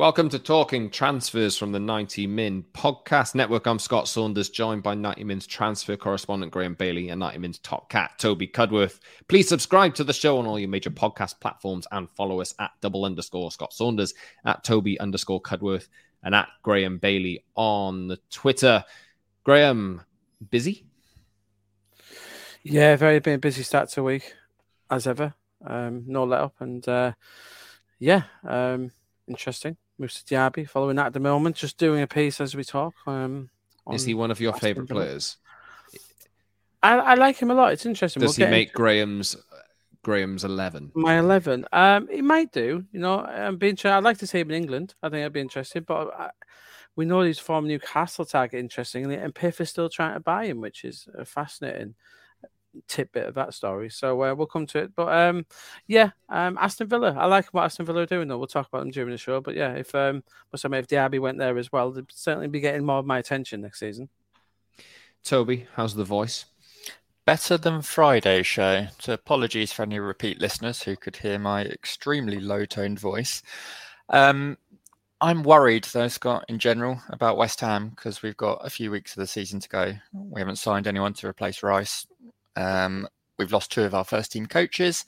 Welcome to Talking Transfers from the 90 Min Podcast Network. I'm Scott Saunders, joined by 90 Min's transfer correspondent Graeme Bailey and 90 Min's top cat Toby Cudworth. Please subscribe to the show on all your major podcast platforms and follow us at double underscore Scott Saunders, at Toby underscore Cudworth, and at Graeme Bailey on the Twitter. Graeme, busy? Yeah, very busy start to a week, as ever. Um, no let up, and uh, yeah, um, interesting. Moussa Diaby following that at the moment, just doing a piece as we talk. Um, Is he one of your favourite players? I, I, like him a lot. It's interesting. Does we'll he make Graeme's Graeme's eleven? My eleven. Um, he might do. You know, I'm being. I'd like to see him in England. I think I'd be interested, but I, we know he's from Newcastle target interestingly, and, and PIF is still trying to buy him, which is uh, fascinating tidbit of that story. So uh, we'll come to it. But um, yeah, um, Aston Villa. I like what Aston Villa are doing though. We'll talk about them during the show. But yeah, if um, must if Diaby went there as well, they'd certainly be getting more of my attention next season. Toby, how's the voice? Better than Friday's show. So apologies for any repeat listeners who could hear my extremely low toned voice. Um, I'm worried though, Scott, in general, about West Ham because we've got a few weeks of the season to go. We haven't signed anyone to replace Rice. Um, we've lost two of our first team coaches,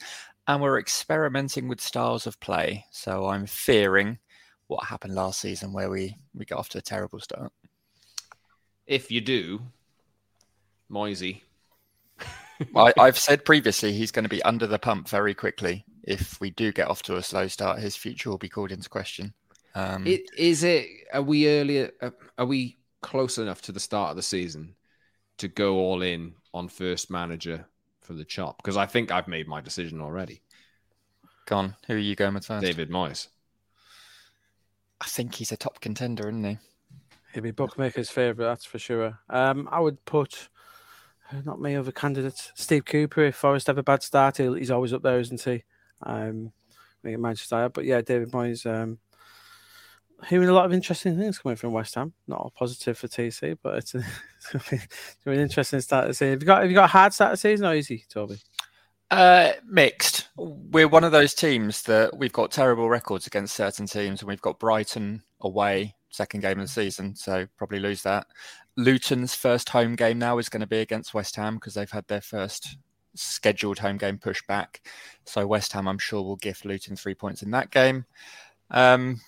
and we're experimenting with styles of play. So I'm fearing what happened last season, where we we got off to a terrible start. If you do, Moisey. I, I've said previously he's going to be under the pump very quickly. If we do get off to a slow start, his future will be called into question. Um, it, is it? Are we earlier? Uh, are we close enough to the start of the season to go all in on first manager for the chop? Because I think I've made my decision already. Gone. Who are you going with first? David Moyes. I think he's a top contender, isn't he? He'd be bookmakers' favourite, that's for sure. Um, I would put uh, not many other candidates. Steve Cooper, if Forest have a bad start, he's always up there, isn't he? Um, I think Manchester, but yeah, David Moyes. Um, hearing a lot of interesting things coming from West Ham. Not all positive for TC, but it's, a, it's an interesting start to season. Have you got have you got a hard start to season or easy, Toby? Uh, mixed. We're one of those teams that we've got terrible records against certain teams, and we've got Brighton away second game of the season, so probably lose that. Luton's first home game now is going to be against West Ham because they've had their first scheduled home game pushed back. So West Ham, I'm sure, will give Luton three points in that game. Um,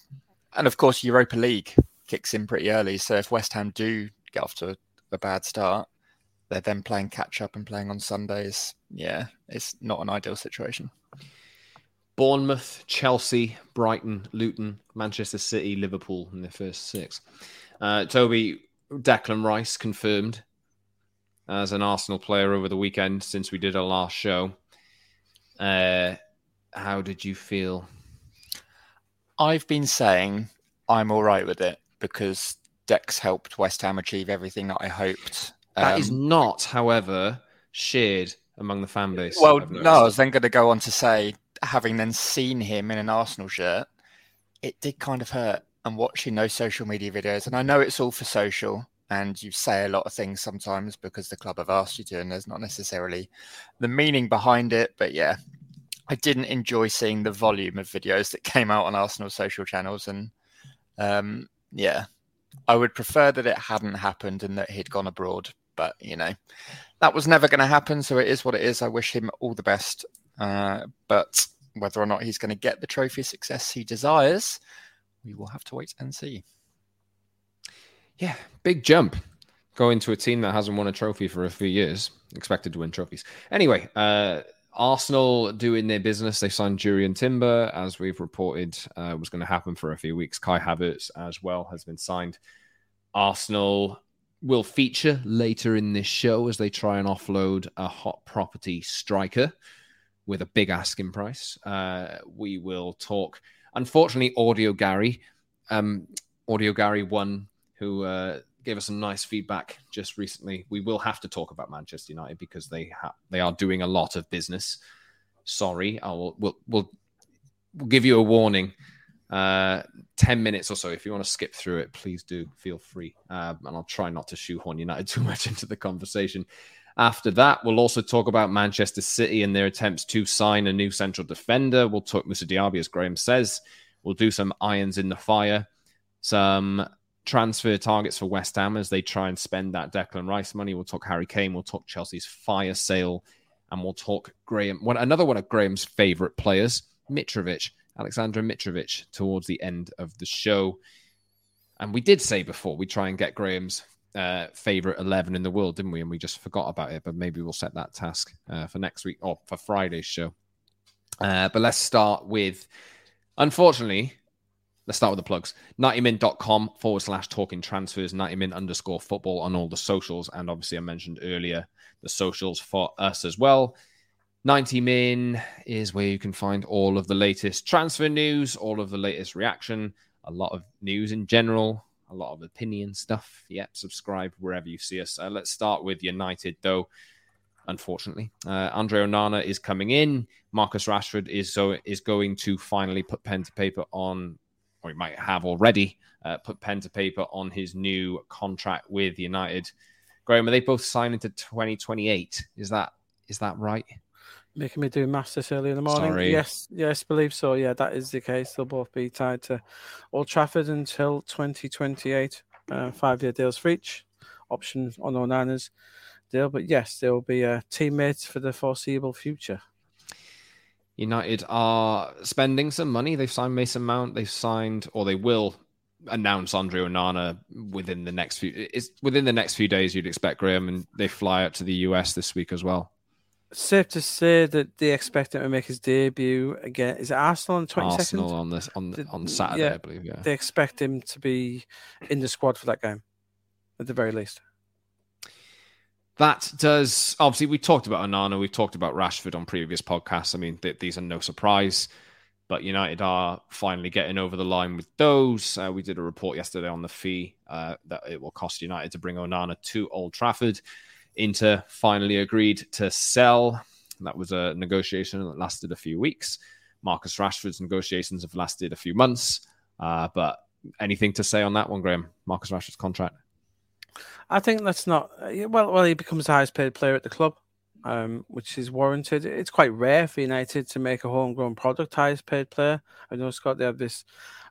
and of course, Europa League kicks in pretty early. So if West Ham do get off to a, a bad start, they're then playing catch up and playing on Sundays. Yeah, it's not an ideal situation. Bournemouth, Chelsea, Brighton, Luton, Manchester City, Liverpool in their first six. Uh, Toby, Declan Rice confirmed as an Arsenal player over the weekend since we did our last show. Uh, how did you feel I've been saying I'm all right with it because Dex helped West Ham achieve everything that I hoped. That um, is not, however, shared among the fan base. Well, no, I was then going to go on to say, having then seen him in an Arsenal shirt, it did kind of hurt. And watching those social media videos, and I know it's all for social, and you say a lot of things sometimes because the club have asked you to, and there's not necessarily the meaning behind it. But yeah, I didn't enjoy seeing the volume of videos that came out on Arsenal social channels, and um, yeah, I would prefer that it hadn't happened and that he'd gone abroad. But you know, that was never going to happen, so it is what it is. I wish him all the best, uh, but whether or not he's going to get the trophy success he desires, we will have to wait and see. Yeah, big jump going to a team that hasn't won a trophy for a few years, expected to win trophies. Anyway, uh, Arsenal doing their business. They signed Jurrien Timber, as we've reported, uh, was going to happen for a few weeks. Kai Havertz as well has been signed. Arsenal will feature later in this show as they try and offload a hot property striker with a big asking price. Uh, we will talk Unfortunately, Audio Gary, um, Audio Gary one, who uh, gave us some nice feedback just recently. We will have to talk about Manchester United because they ha- they are doing a lot of business. Sorry, I will we'll, we'll, we'll give you a warning. Uh, 10 minutes or so. If you want to skip through it, please do feel free. Uh, and I'll try not to shoehorn United too much into the conversation. After that, we'll also talk about Manchester City and their attempts to sign a new central defender. We'll talk Moussa Diaby, as Graeme says. We'll do some irons in the fire, some transfer targets for West Ham as they try and spend that Declan Rice money. We'll talk Harry Kane. We'll talk Chelsea's fire sale. And we'll talk Graeme, one, another one of Graeme's favourite players, Mitrovic, Alexander Mitrovic, towards the end of the show. And we did say before we try and get Graeme's uh, favorite 11 in the world, didn't we? And we just forgot about it, but maybe we'll set that task uh, for next week or for Friday's show. Uh, but let's start with, unfortunately, let's start with the plugs 90min.com forward slash talking transfers, 90min underscore football on all the socials. And obviously, I mentioned earlier the socials for us as well. 90 Min is where you can find all of the latest transfer news, all of the latest reaction, a lot of news in general, a lot of opinion stuff. Yep, subscribe wherever you see us. Uh, let's start with United, though. Unfortunately, uh, Andre Onana is coming in. Marcus Rashford is so is going to finally put pen to paper on, or he might have already uh, put pen to paper on his new contract with United. Graeme, are they both signing to 2028? Is that is that right? Making me do maths this early in the morning. Sorry. Yes, yes, believe so. Yeah, that is the case. They'll both be tied to Old Trafford until 2028. Uh, five year deals for each. Option on Onana's deal. But yes, they will be uh, teammates for the foreseeable future. United are spending some money. They've signed Mason Mount. They've signed, or they will announce Andre Onana within the next few. It's within the next few days. You'd expect Graeme, and they fly out to the US this week as well safe to say that they expect him to make his debut again. Is it Arsenal on the twenty second? Arsenal on this on on Saturday, yeah, I believe. Yeah, they expect him to be in the squad for that game, at the very least. That does obviously we talked about Onana, we've talked about Rashford on previous podcasts. I mean, th- these are no surprise, but United are finally getting over the line with those. Uh, we did a report yesterday on the fee uh, that it will cost United to bring Onana to Old Trafford. Inter finally agreed to sell. That was a negotiation that lasted a few weeks. Marcus Rashford's negotiations have lasted a few months. Uh, but anything to say on that one, Graeme? Marcus Rashford's contract? I think that's not well. Well, he becomes the highest paid player at the club, um, which is warranted. It's quite rare for United to make a homegrown product highest paid player. I know Scott they have this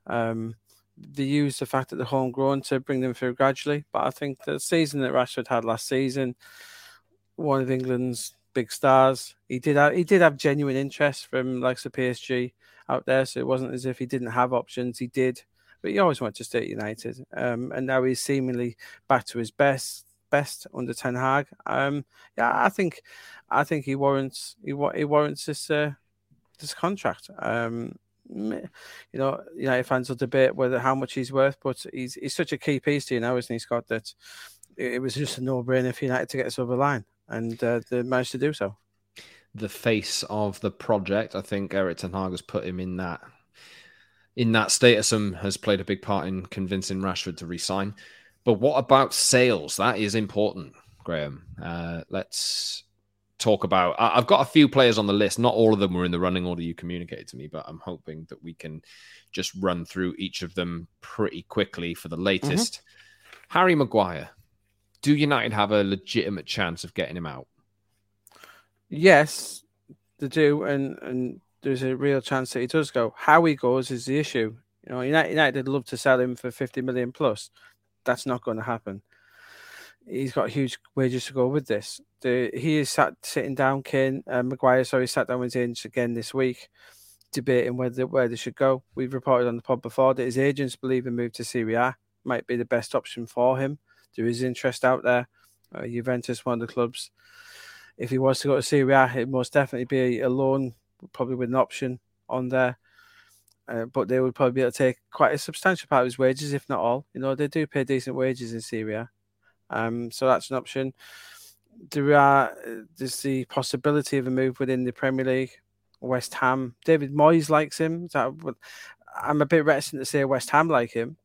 um, they use the fact that they're homegrown to bring them through gradually. But I think the season that Rashford had last season, one of England's big stars, he did have he did have genuine interest from likes of PSG out there. So it wasn't as if he didn't have options. He did, but he always wanted to stay at United. Um, and now he's seemingly back to his best best under Ten Hag. Um, yeah, I think I think he warrants he, he warrants this uh, this contract. Um, you know, United fans will debate whether how much he's worth, but he's he's such a key piece to you now, isn't he, Scott? That it was just a no-brainer for United to get us over the line, and uh, they managed to do so. The face of the project, I think Erik Ten Hag has put him in that in that status and has played a big part in convincing Rashford to resign. But what about sales? That is important, Graeme. Uh, let's talk about. I've got a few players on the list. Not all of them were in the running order you communicated to me, but I'm hoping that we can just run through each of them pretty quickly for the latest. Mm-hmm. Harry Maguire. Do United have a legitimate chance of getting him out? Yes, they do, and and there's a real chance that he does go. How he goes is the issue. You know, United, United love to sell him for 50 million plus. That's not going to happen he's got huge wages to go with this. The, he is sat sitting down, Kane uh, Maguire. Sorry, sat down with Zinch again this week, debating whether where they should go. We've reported on the pod before that his agents believe a move to Serie A might be the best option for him. There is interest out there. Uh, Juventus, one of the clubs. If he was to go to Serie A, it most definitely be a loan, probably with an option on there. Uh, but they would probably be able to take quite a substantial part of his wages, if not all. You know, they do pay decent wages in Serie A. Um, so that's an option. There are there's the possibility of a move within the Premier League. West Ham. David Moyes likes him. That, I'm a bit reticent to say West Ham like him.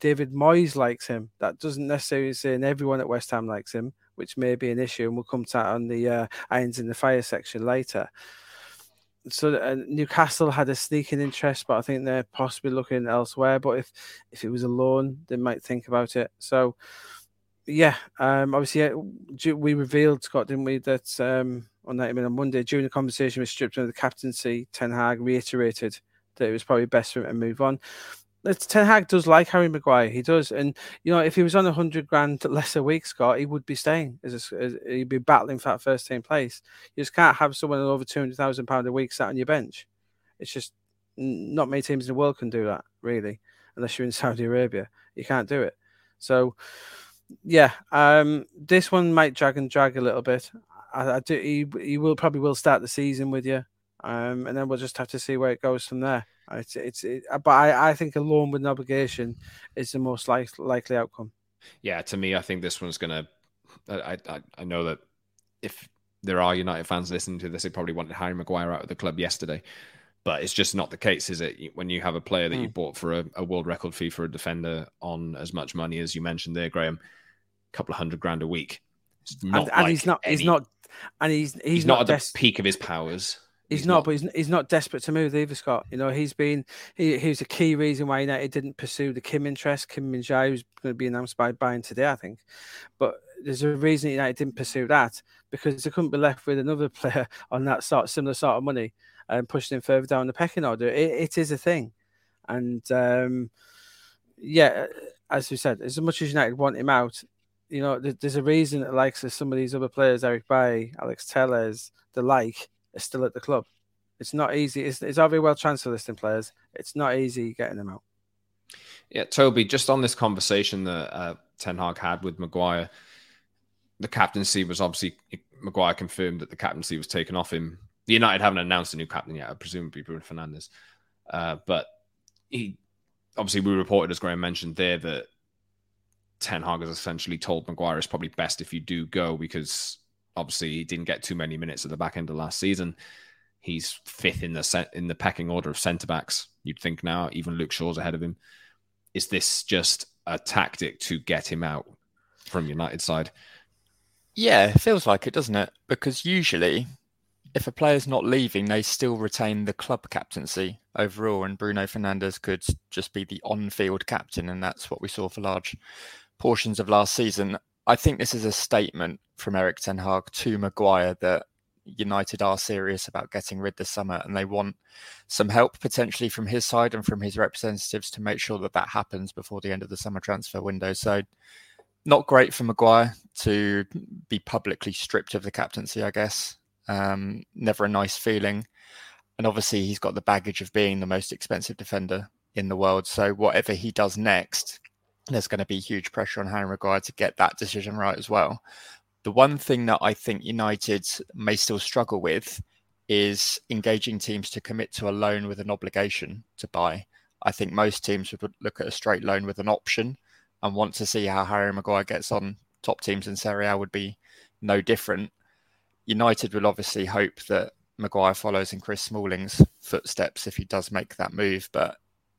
David Moyes likes him. That doesn't necessarily say everyone at West Ham likes him, which may be an issue, and we'll come to that on the uh, irons in the fire section later. So uh, Newcastle had a sneaking interest, but I think they're possibly looking elsewhere. But if if it was a loan, they might think about it. So yeah, um, obviously we revealed Scott, didn't we, that um, on that on Monday during the conversation with stripped of the captaincy, Ten Hag reiterated that it was probably best for him to move on. Ten Hag does like Harry Maguire. He does, and you know, if he was on a hundred grand less a week, Scott, he would be staying. As, a, as he'd be battling for that first team place. You just can't have someone over two hundred thousand pound a week sat on your bench. It's just not many teams in the world can do that, really, unless you're in Saudi Arabia. You can't do it. So, yeah, um, this one might drag and drag a little bit. I, I do. He, he will probably will start the season with you, um, and then we'll just have to see where it goes from there. It's it's, it, but I, I think a loan with an obligation is the most like, likely outcome. Yeah, to me, I think this one's gonna. I, I I know that if there are United fans listening to this, they probably wanted Harry Maguire out of the club yesterday. But it's just not the case, is it? When you have a player that mm. you bought for a, a, world record fee for a defender on as much money as you mentioned there, Graeme, a couple of hundred grand a week. and, and like he's not. Any, he's not. And he's he's, he's not, not, at the peak of his powers. He's, he's not, not, but he's, he's not desperate to move either, Scott. You know, he's been he, he's a key reason why United didn't pursue the Kim interest. Kim Min Jae, who's going to be announced by Bayern today, I think. But there's a reason United didn't pursue that because they couldn't be left with another player on that sort similar sort of money and pushing him further down the pecking order. it, it is a thing, and um, yeah, as we said, as much as United want him out, you know, there's a reason that likes some of these other players, Eric Bailly, Alex Telles, the like are still at the club. It's not easy. It's, it's very well transfer listing players. It's not easy getting them out. Yeah, Toby, just on this conversation that uh, Ten Hag had with Maguire, the captaincy was obviously Maguire confirmed that the captaincy was taken off him. The United haven't announced a new captain yet, presumably Bruno Fernandes. Uh, but he obviously we reported, as Graeme mentioned there, that Ten Hag has essentially told Maguire it's probably best if you do go because obviously he didn't get too many minutes at the back end of last season. He's fifth in the set in the pecking order of centre backs. You'd think now, even Luke Shaw's ahead of him. Is this just a tactic to get him out from United side? Yeah, it feels like it, doesn't it? Because usually, if a player's not leaving, they still retain the club captaincy overall, and Bruno Fernandes could just be the on-field captain, and that's what we saw for large portions of last season. I think this is a statement from Erik Ten Hag to Maguire that United are serious about getting rid this summer and they want some help potentially from his side and from his representatives to make sure that that happens before the end of the summer transfer window. So, not great for Maguire to be publicly stripped of the captaincy, I guess. Um, never a nice feeling. And obviously, he's got the baggage of being the most expensive defender in the world. So, whatever he does next, there's going to be huge pressure on Harry Maguire to get that decision right as well. The one thing that I think United may still struggle with is engaging teams to commit to a loan with an obligation to buy. I think most teams would look at a straight loan with an option and want to see how Harry Maguire gets on. Top teams in Serie A would be no different. United will obviously hope that Maguire follows in Chris Smalling's footsteps if he does make that move, but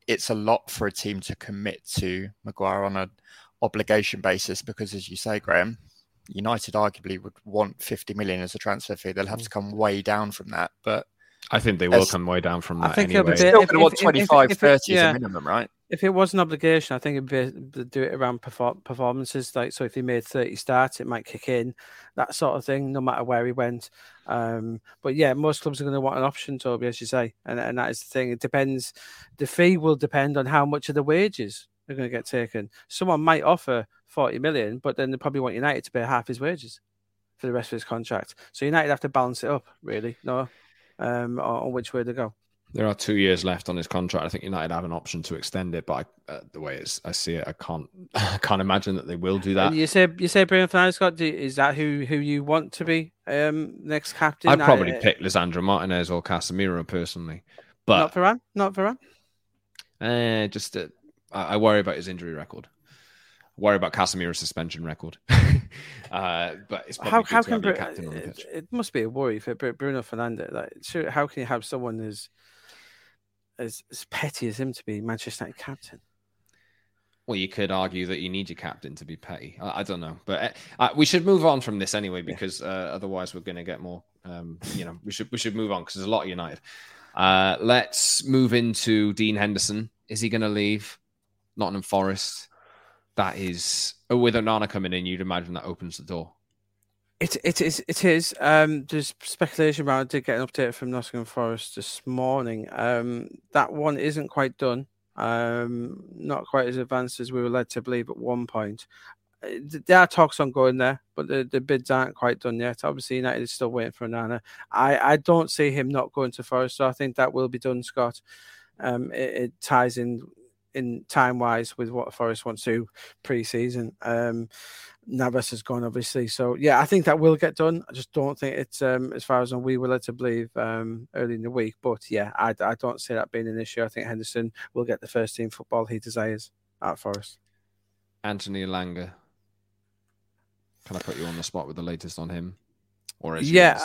it's a lot for a team to commit to Maguire on an obligation basis because, as you say, Graeme, United arguably would want 50 million as a transfer fee. They'll have to come way down from that. But I think they will come way down from that. I think anyway. Still going to want 25, if, if, 30 yeah. as a minimum, right? If it was an obligation, I think it'd be do it around performances. Like, so if he made 30 starts, it might kick in, that sort of thing, no matter where he went. Um, but yeah, most clubs are going to want an option, Toby, as you say. And, and that is the thing. It depends. The fee will depend on how much of the wages are going to get taken. Someone might offer 40 million, but then they probably want United to pay half his wages for the rest of his contract. So United have to balance it up, really, no, um, on, which way to go. There are two years left on his contract. I think United have an option to extend it, but I, uh, the way I see it, I can't, I can't imagine that they will do that. And you say you say Bruno Fernandes, Scott. is that who who you want to be um, next captain? I'd probably I, uh, pick Lisandro Martinez or Casemiro personally, but not Varane, not Varane. Uh, just uh, I worry about his injury record worry about Casemiro's suspension record. uh, but it's how, how can Br- it, it, must be a worry for Bruno Fernandes. Like, how can you have someone who's as, as petty as him to be Manchester United captain. Well, you could argue that you need your captain to be petty. I, I don't know, but uh, uh we should move on from this anyway because uh, otherwise we're going to get more. Um, you know, we should we should move on because there's a lot of United. Uh, let's move into Dean Henderson. Is he going to leave Nottingham Forest? That is, oh, with Onana coming in, you'd imagine that opens the door. It it is it is. Um, there's speculation around. I did get an update from Nottingham Forest this morning. Um, that one isn't quite done. Um, not quite as advanced as we were led to believe at one point. Uh, there are talks ongoing there, but the, the bids aren't quite done yet. Obviously, United is still waiting for Onana. I, I don't see him not going to Forest, so I think that will be done, Scott. Um, it, it ties in in time wise with what Forest wants to pre-season. Um, Navas has gone obviously, so yeah, I think that will get done. I just don't think it's um, as far as we were led to believe um, early in the week. But yeah, I, I don't see that being an issue. I think Henderson will get the first team football he desires at Forest. Anthony Elanga. Can I put you on the spot with the latest on him? Or is yeah,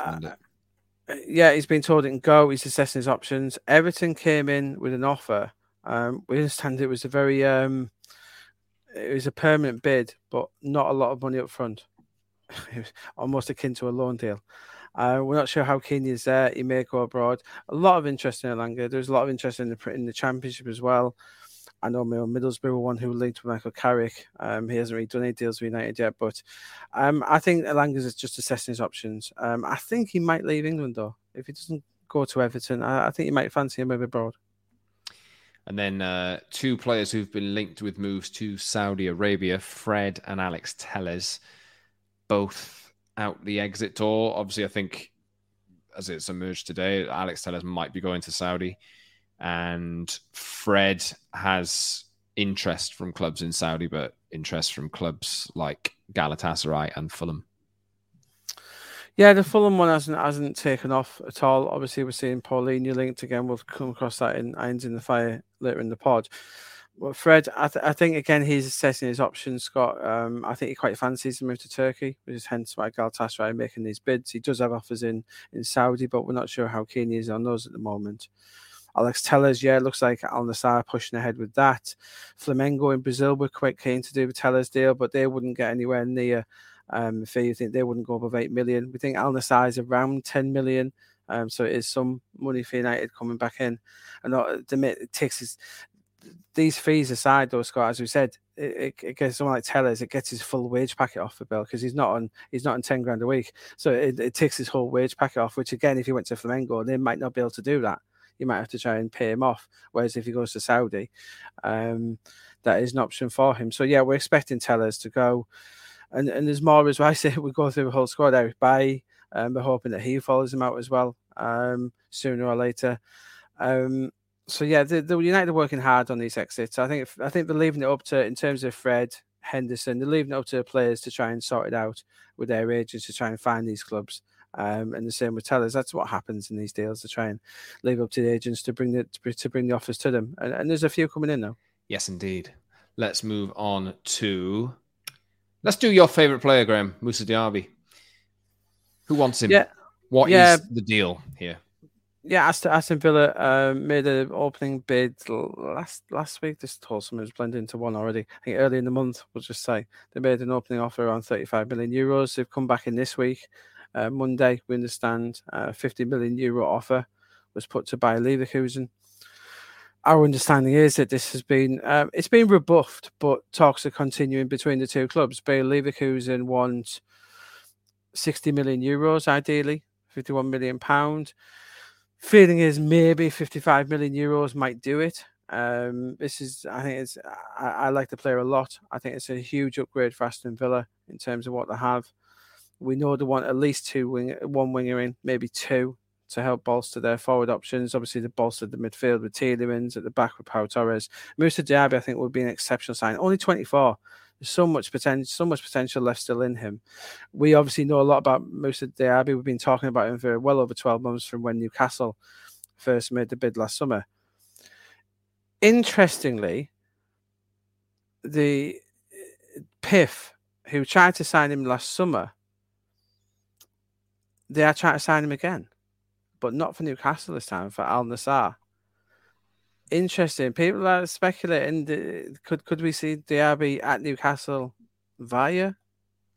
uh, yeah, he's been told it can go. He's assessing his options. Everton came in with an offer um, we understand it was a very um, it was a permanent bid, but not a lot of money up front. it was almost akin to a loan deal. Uh, we're not sure how keen he is there. He may go abroad. A lot of interest in Elanga. There's a lot of interest in the in the championship as well. I know Middlesbrough one who linked with Michael Carrick. Um, he hasn't really done any deals with United yet, but um, I think Elanga's is just assessing his options. Um, I think he might leave England though. If he doesn't go to Everton, I, I think he might fancy him over abroad. And then uh, two players who've been linked with moves to Saudi Arabia, Fred and Alex Telles, both out the exit door. Obviously, I think as it's emerged today, Alex Telles might be going to Saudi, and Fred has interest from clubs in Saudi, but interest from clubs like Galatasaray and Fulham. Yeah, the Fulham one hasn't hasn't taken off at all. Obviously, we're seeing Palhinha linked again. We'll come across that in Irons in the Fire later in the pod. But Fred, I, th- I think again he's assessing his options. Scott, um, I think he quite fancies to move to Turkey, which is hence why Galatasaray making these bids. He does have offers in in Saudi, but we're not sure how keen he is on those at the moment. Alex Telles, yeah, looks like Al Nassr pushing ahead with that. Flamengo in Brazil were quite keen to do the Telles deal, but they wouldn't get anywhere near um. You think they wouldn't go above eight million. We think Al Nassr is around ten million. Um, so it is some money for United coming back in. And it takes his, these fees aside, though, Scott, as we said, it, it, gets someone like Telles, it gets his full wage packet off for Bill because he's not on he's not on ten grand a week. So it, it takes his whole wage packet off, which again, if he went to Flamengo, they might not be able to do that. You might have to try and pay him off. Whereas if he goes to Saudi, um, that is an option for him. So yeah, we're expecting Telles to go and and there's more as well. I say we go through the whole squad. Eric Bailly, um, we're hoping that he follows him out as well um, sooner or later. Um, so yeah, the, the United are working hard on these exits. I think I think they're leaving it up to in terms of Fred Henderson. They're leaving it up to the players to try and sort it out with their agents to try and find these clubs. Um, and the same with Telles. That's what happens in these deals to try and leave up to the agents to bring the to bring the offers to them. And, and there's a few coming in now. Yes, indeed. Let's move on to Let's do your favorite player, Graeme, Moussa Diaby. Who wants him? Yeah. What yeah. is the deal here? Yeah, Aston, Aston Villa um, made an opening bid last last week. This summer was blended into one already. I think early in the month, we'll just say they made an opening offer around 35 million euros. They've come back in this week, uh, Monday. We understand uh, 50 million euro offer was put to Bayer Leverkusen our understanding is that this has been um, it's been rebuffed, but talks are continuing between the two clubs. Bayer Leverkusen wants 60 million euros, ideally 51 million pound. Feeling is maybe 55 million euros might do it. Um, this is, I think it's, I, I, like the player a lot. I think it's a huge upgrade for Aston Villa in terms of what they have. We know they want at least two wing, one winger in, maybe two to help bolster their forward options. Obviously, they bolstered the midfield with Tielemans at the back with Pau Torres. Moussa Diaby, I think, would be an exceptional sign. Only 24. There's so much potential, so much potential left still in him. We obviously know a lot about Moussa Diaby. We've been talking about him for well over 12 months from when Newcastle first made the bid last summer. Interestingly, the uh, PIF who tried to sign him last summer, they are trying to sign him again but not for Newcastle this time, for Al Nassr. Interesting. People are speculating could could we see Diaby at Newcastle via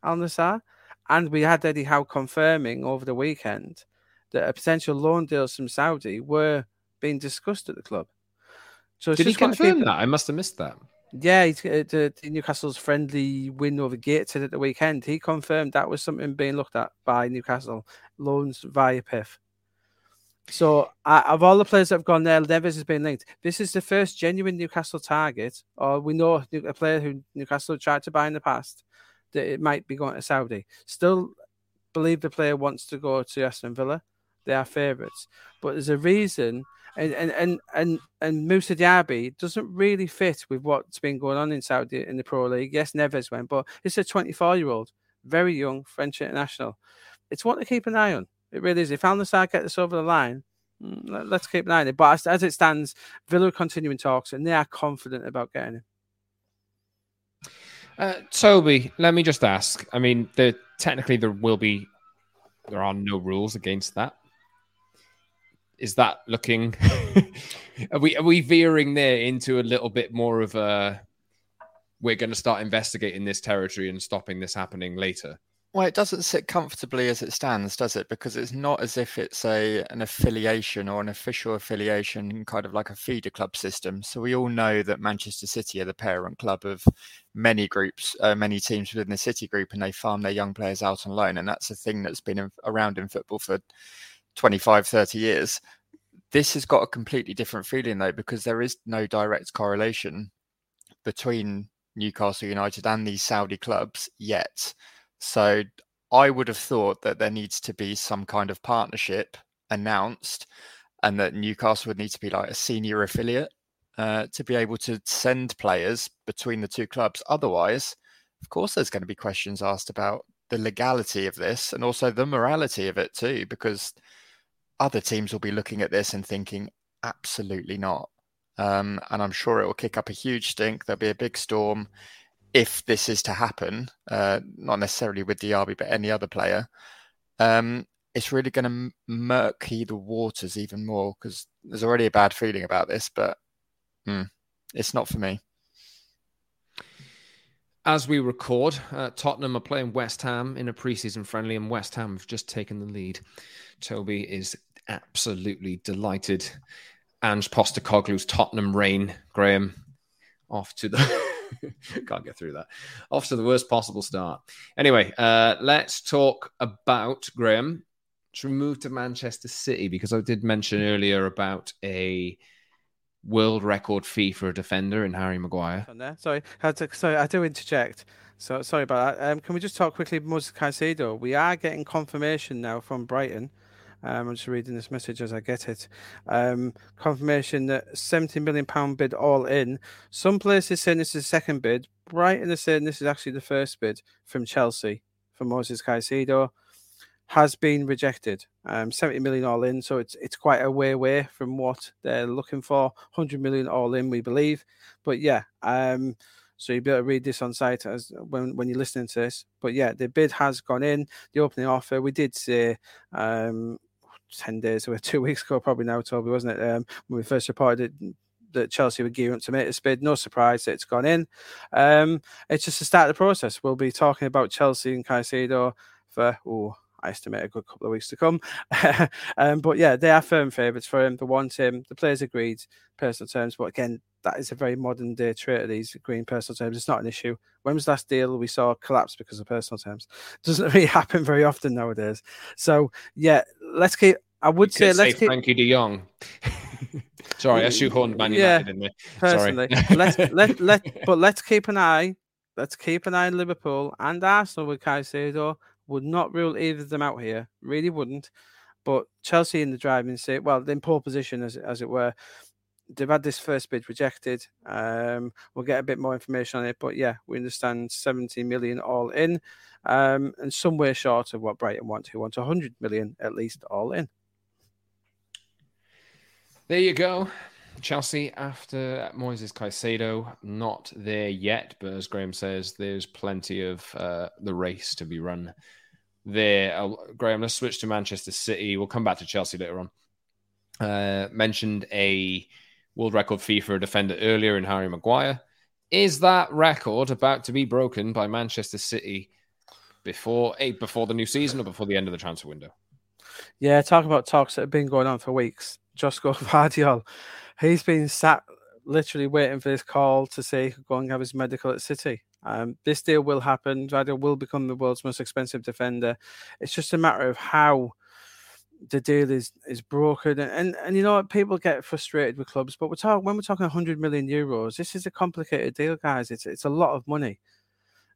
Al Nassr? And we had Eddie Howe confirming over the weekend that a potential loan deal from Saudi were being discussed at the club. So did he confirm keep... that? I must have missed that. Yeah, he's, uh, the, the Newcastle's friendly win over Gateshead at the weekend. He confirmed that was something being looked at by Newcastle loans via PIF. So, uh, of all the players that have gone there, Neves has been linked. This is the first genuine Newcastle target, or we know a player who Newcastle tried to buy in the past that it might be going to Saudi. Still believe the player wants to go to Aston Villa. They are favourites, but there's a reason. And and and and and Moussa Diaby doesn't really fit with what's been going on in Saudi in the Pro League. Yes, Neves went, but it's a 24 year old, very young French international. It's one to keep an eye on. It really is. If Al Nassr get this over the line, mm, let's keep an eye on it. But as, as it stands, Villa are continuing talks and they are confident about getting him. Uh, Toby, let me just ask. I mean, the, technically there will be, there are no rules against that. Is that looking? are we are we veering there into a little bit more of a? We're going to start investigating this territory and stopping this happening later. Well, it doesn't sit comfortably as it stands, does it? Because it's not as if it's a an affiliation or an official affiliation, kind of like a feeder club system. So we all know that Manchester City are the parent club of many groups, uh, many teams within the City group, and they farm their young players out on loan. And that's a thing that's been around in football for 25, 30 years. This has got a completely different feeling though, because there is no direct correlation between Newcastle United and these Saudi clubs yet. So I would have thought that there needs to be some kind of partnership announced and that Newcastle would need to be like a senior affiliate uh, to be able to send players between the two clubs. Otherwise, of course, there's going to be questions asked about the legality of this and also the morality of it too, because other teams will be looking at this and thinking, absolutely not. Um, and I'm sure it will kick up a huge stink. There'll be a big storm if this is to happen, uh, not necessarily with Diaby, but any other player, um, it's really going to murky the waters even more because there's already a bad feeling about this, but mm, it's not for me. As we record, uh, Tottenham are playing West Ham in a preseason friendly, and West Ham have just taken the lead. Toby is absolutely delighted. Ange Postecoglou's Tottenham reign, Graeme, off to the Can't get through that. Off to the worst possible start. Anyway, uh, let's talk about Graeme. We move to Manchester City? Because I did mention earlier about a world record fee for a defender in Harry Maguire. Sorry, I to, sorry, I do interject. So sorry about that. Um, can we just talk quickly, Moises Caicedo? We are getting confirmation now from Brighton um, I'm just reading this message as I get it. Um, confirmation that 70 million pound bid all in. Some places saying this is the second bid. Brighton are saying this is actually the first bid from Chelsea for Moises Caicedo. Has been rejected. Um, 70 million all in, so it's it's quite a way away from what they're looking for. 100 million all in, we believe. But yeah, um, so you'll be able to read this on site as when, when you're listening to this. But yeah, the bid has gone in, the opening offer. We did say um, 10 days or two weeks ago, probably now, Toby, wasn't it? Um, when we first reported it, that Chelsea were gearing up to make this bid. No surprise that it's gone in. Um, it's just the start of the process. We'll be talking about Chelsea and Caicedo for, oh, I estimate a good couple of weeks to come. um, but yeah, they are firm favourites for him. They want him. The players agreed personal terms. But again, that is a very modern day trait of these green personal terms. It's not an issue. When was last deal we saw collapse because of personal terms? Doesn't really happen very often nowadays. So yeah, let's keep. I would say let's keep Frenkie De Jong. Sorry, I shoehorned Man United yeah, in there. Personally, let's let let but let's keep an eye. Let's keep an eye on Liverpool and Arsenal with Caicedo. Would not rule either of them out here. Really wouldn't. But Chelsea in the driving seat, well, in poor position as as it were they've had this first bid rejected. Um, we'll get a bit more information on it, but yeah, we understand 70 million all in, um, and somewhere short of what Brighton want, who want 100 million at least all in. There you go. Chelsea after Moises Caicedo, not there yet, but as Graeme says, there's plenty of uh, the race to be run there. Uh, Graeme, let's switch to Manchester City. We'll come back to Chelsea later on. Uh, mentioned a world record fee for a defender earlier in Harry Maguire. Is that record about to be broken by Manchester City before before the new season or before the end of the transfer window? Yeah, talk about talks that have been going on for weeks. Josko Gvardiol, he's been sat literally waiting for this call to say he could go and have his medical at City. Um, this deal will happen. Gvardiol will become the world's most expensive defender. It's just a matter of how the deal is is broken and, and and you know what people get frustrated with clubs but we're talking when we're talking 100 million euros this is a complicated deal guys it's it's a lot of money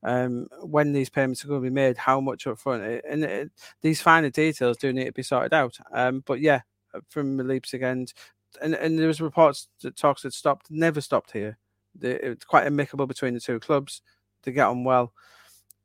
um when these payments are going to be made how much up front and it, these finer details do need to be sorted out um but yeah from the Leipzig end and and there was reports that talks had stopped never stopped here it's quite amicable between the two clubs to get on well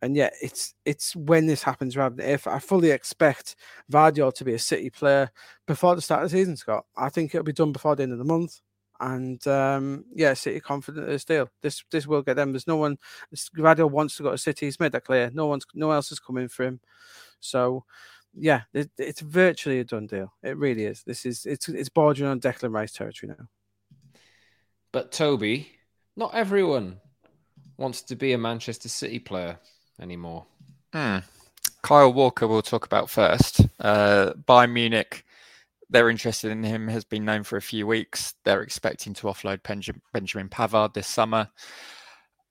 and yet it's it's when this happens rather than if. I fully expect Gvardiol to be a City player before the start of the season, Scott. I think it'll be done before the end of the month. And um, yeah, City confident this deal. This this will get them. There's no one. Gvardiol wants to go to City. He's made that clear. No one's no one else is coming for him. So yeah, it, it's virtually a done deal. It really is. This is it's it's bordering on Declan Rice territory now. But Toby, not everyone wants to be a Manchester City player anymore. Hmm. Kyle Walker, we'll talk about first. Uh, Bayern Munich, they're interested in him, has been known for a few weeks. They're expecting to offload Benjamin Pavard this summer.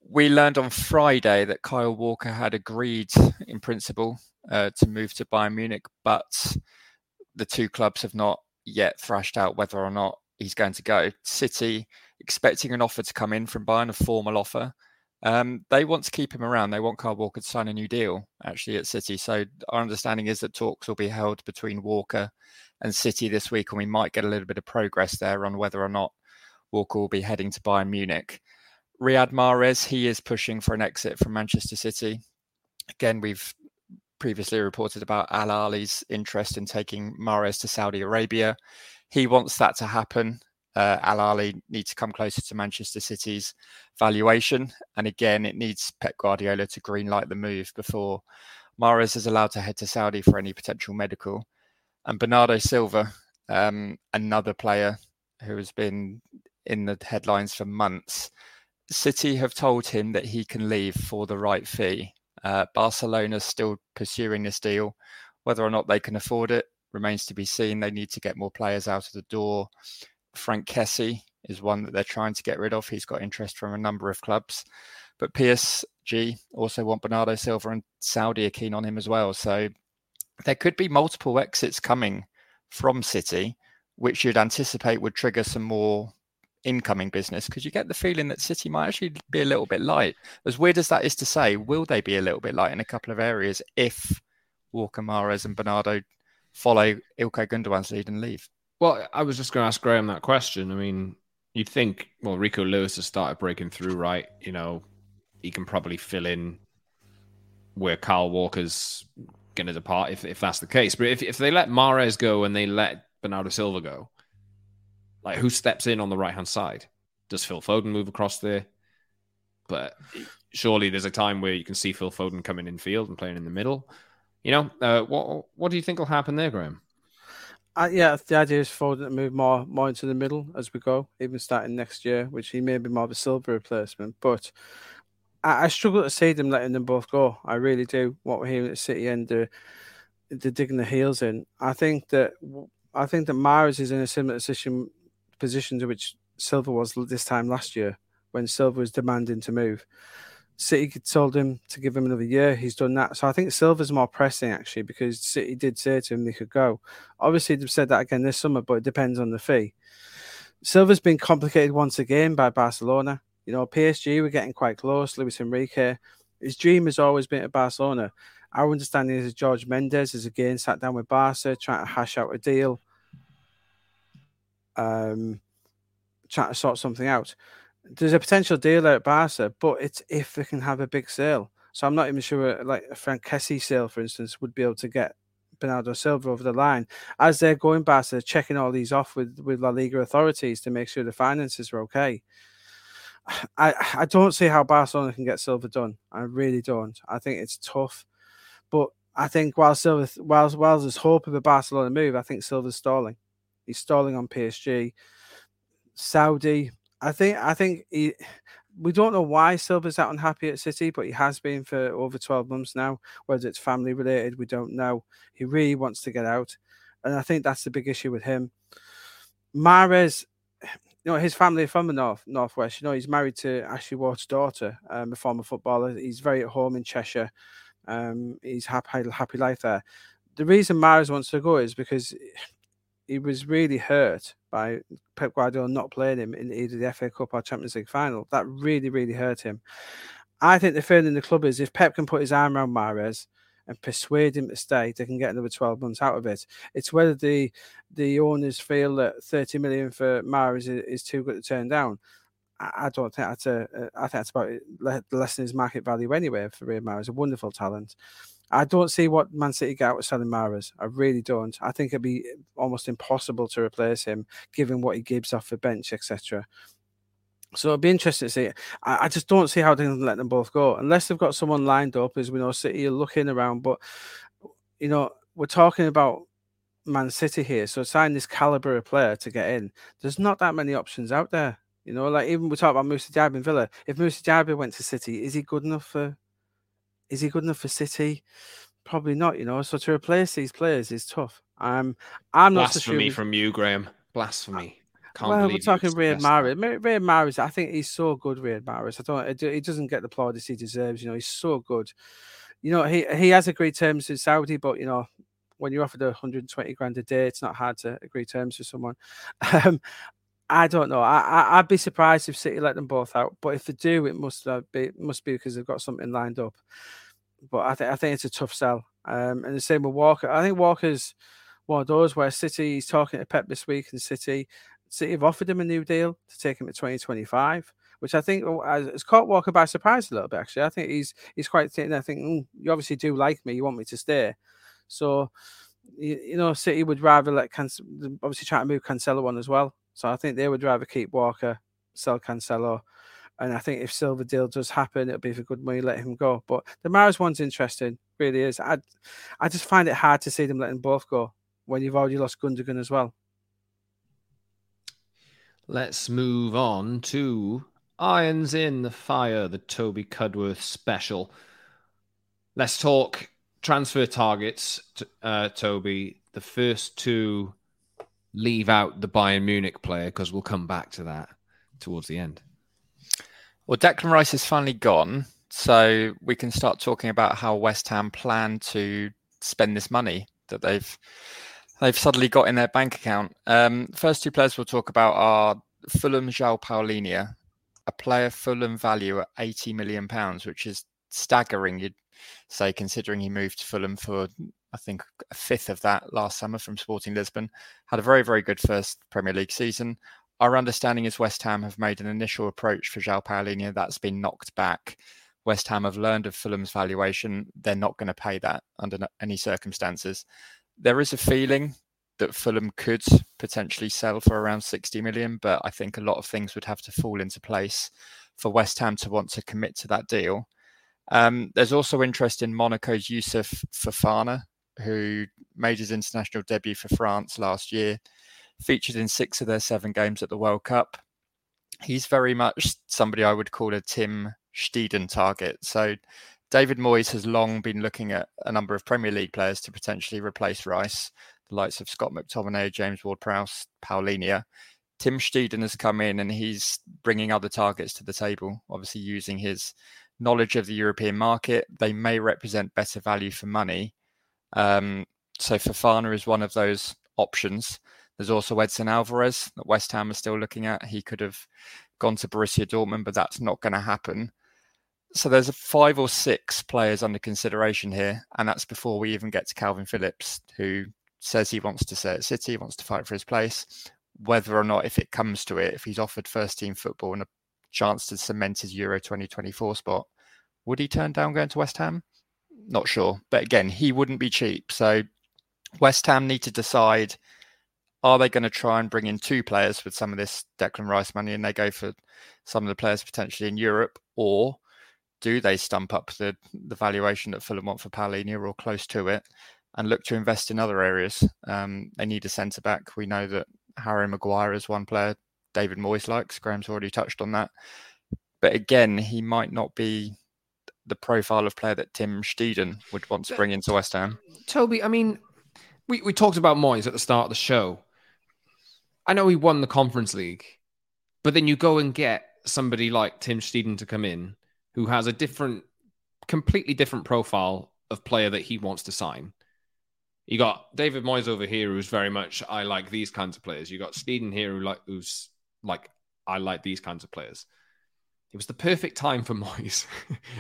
We learned on Friday that Kyle Walker had agreed, in principle, uh, to move to Bayern Munich, but the two clubs have not yet thrashed out whether or not he's going to go. City expecting an offer to come in from Bayern, a formal offer. Um, they want to keep him around. They want Kyle Walker to sign a new deal actually at City. So our understanding is that talks will be held between Walker and City this week, and we might get a little bit of progress there on whether or not Walker will be heading to Bayern Munich. Riyad Mahrez, he is pushing for an exit from Manchester City. Again, we've previously reported about Al Ahli's interest in taking Mahrez to Saudi Arabia. He wants that to happen uh, Al Ahli needs to come closer to Manchester City's valuation. And again, it needs Pep Guardiola to greenlight the move before Mahrez is allowed to head to Saudi for any potential medical. And Bernardo Silva, um, another player who has been in the headlines for months. City have told him that he can leave for the right fee. Uh, Barcelona's still pursuing this deal. Whether or not they can afford it remains to be seen. They need to get more players out of the door. Franck Kessie is one that they're trying to get rid of. He's got interest from a number of clubs. But PSG also want Bernardo Silva and Saudi are keen on him as well. So there could be multiple exits coming from City, which you'd anticipate would trigger some more incoming business because you get the feeling that City might actually be a little bit light. As weird as that is to say, will they be a little bit light in a couple of areas if Walker Mahrez and Bernardo follow Ilkay Gundogan's lead and leave? Well, I was just going to ask Graeme that question. I mean, you'd think, well, Rico Lewis has started breaking through, right? You know, he can probably fill in where Kyle Walker's going to depart if, if that's the case. But if, if they let Mahrez go and they let Bernardo Silva go, like who steps in on the right hand side? Does Phil Foden move across there? But surely there's a time where you can see Phil Foden coming in field and playing in the middle. You know, uh, what what do you think will happen there, Graeme? Uh, yeah, the idea is Foden to move more more into the middle as we go, even starting next year, which he may be more of a Silva replacement. But I, I, struggle to see them letting them both go. I really do. What we're hearing at City and the the digging the heels in. I think that I think that Mahrez is in a similar position position to which Silva was this time last year when Silva was demanding to move. City told him to give him another year. He's done that. So I think Silva's more pressing actually because City did say to him they could go. Obviously, they've said that again this summer, but it depends on the fee. Silva's been complicated once again by Barcelona. You know, PSG were getting quite close. Luis Enrique, his dream has always been at Barcelona. Our understanding is George Mendes has again sat down with Barca trying to hash out a deal, um, trying to sort something out there's a potential deal at Barca, but it's if they can have a big sale. So I'm not even sure, like a Franck Kessie sale, for instance, would be able to get Bernardo Silva over the line. As they're going Barca, checking all these off with, with La Liga authorities to make sure the finances are okay. I, I don't see how Barcelona can get Silva done. I really don't. I think it's tough. But I think while Silva, while, while there's hope of a Barcelona move, I think Silva's stalling. He's stalling on PSG Saudi. I think I think he, we don't know why Silva's that unhappy at City, but he has been for over 12 months now. Whether it's family related, we don't know. He really wants to get out. And I think that's the big issue with him. Mahrez, you know, his family from the north northwest. You know, he's married to Ashley Ward's daughter, um, a former footballer. He's very at home in Cheshire. Um, he's happy, happy life there. The reason Mahrez wants to go is because he was really hurt by Pep Guardiola not playing him in either the FA Cup or Champions League final. That really, really hurt him. I think the feeling in the club is if Pep can put his arm around Mahrez and persuade him to stay, they can get another 12 months out of it. It's whether the the owners feel that 30 million for Mahrez is, is too good to turn down. I, don't think that's a. I think that's about less than his market value anyway for Riyad Mahrez. A wonderful talent. I don't see what Man City get out of selling Mahrez. I really don't. I think it'd be almost impossible to replace him, given what he gives off the bench, etc. So it'd be interesting to see. I, I, just don't see how they can let them both go unless they've got someone lined up. As we know, City are looking around, but you know we're talking about Man City here. So sign this caliber of player to get in. There's not that many options out there. You know, like even we talk about Moussa Diaby in Villa. If Moussa Diaby went to City, is he good enough for is he good enough for City? Probably not, you know. So to replace these players is tough. Um, I'm not blasphemy so from you, Graeme. Blasphemy. Can't well, we're talking Riyad Mahrez. Riyad Mahrez, I think he's so good. Riyad Mahrez. I don't. He doesn't get the plaudits he deserves. You know, he's so good. You know, he he has agreed terms with Saudi, but you know, when you're offered 120 grand a day, it's not hard to agree terms with someone. Um, I don't know. I, I would be surprised if City let them both out, but if they do, it must be must be because they've got something lined up. But I think I think it's a tough sell. Um, and the same with Walker. I think Walker's one of those where City he's talking to Pep this week, and City City have offered him a new deal to take him to 2025, which I think has caught Walker by surprise a little bit. Actually, I think he's he's quite thinking. I think mm, you obviously do like me. You want me to stay, so you, you know City would rather let Can- obviously try to move Cancelo on as well. So I think they would rather keep Walker, sell Cancelo. And I think if Silva deal does happen, it'll be for good money, let him go. But the Mahrez one's interesting, really is. I I just find it hard to see them letting both go when you've already lost Gundogan as well. Let's move on to Irons in the Fire, the Toby Cudworth special. Let's talk transfer targets, uh, Toby. The first two leave out the Bayern Munich player because we'll come back to that towards the end. Well, Declan Rice is finally gone, so we can start talking about how West Ham plan to spend this money that they've they've suddenly got in their bank account. Um, first two players we'll talk about are Fulham João Palhinha, a player Fulham value at 80 million pounds, which is staggering. You'd say considering he moved to Fulham for I think a fifth of that last summer from Sporting Lisbon. Had a very, very good first Premier League season. Our understanding is West Ham have made an initial approach for João Palhinha that's been knocked back. West Ham have learned of Fulham's valuation. They're not going to pay that under any circumstances. There is a feeling that Fulham could potentially sell for around 60 million, but I think a lot of things would have to fall into place for West Ham to want to commit to that deal. Um, there's also interest in Monaco's Youssouf Fofana, who made his international debut for France last year, featured in six of their seven games at the World Cup. He's very much somebody I would call a Tim Steidten target. So David Moyes has long been looking at a number of Premier League players to potentially replace Rice, the likes of Scott McTominay, James Ward-Prowse, Palhinha. Tim Steidten has come in and he's bringing other targets to the table, obviously using his knowledge of the European market. They may represent better value for money um, so Fofana is one of those options. There's also Edson Alvarez that West Ham is still looking at. He could have gone to Borussia Dortmund, but that's not going to happen. So there's five or six players under consideration here, and that's before we even get to Calvin Phillips, who says he wants to stay at City, wants to fight for his place. Whether or not, if it comes to it, if he's offered first team football and a chance to cement his Euro 2024 spot, would he turn down going to West Ham? Not sure. But again, he wouldn't be cheap. So West Ham need to decide are they going to try and bring in two players with some of this Declan Rice money and they go for some of the players potentially in Europe, or do they stump up the, the valuation that Fulham want for Palhinha or close to it and look to invest in other areas? Um, they need a centre back. We know that Harry Maguire is one player David Moyes likes. Graeme's already touched on that. But again, he might not be the profile of player that Tim Steidten would want to bring into West Ham. Toby, I mean, we, we talked about Moyes at the start of the show. I know he won the Conference League, but then you go and get somebody like Tim Steidten to come in who has a different, completely different profile of player that he wants to sign. You got David Moyes over here, who's very much I like these kinds of players. You got Steidten here, who like who's like I like these kinds of players. It was the perfect time for Moyes,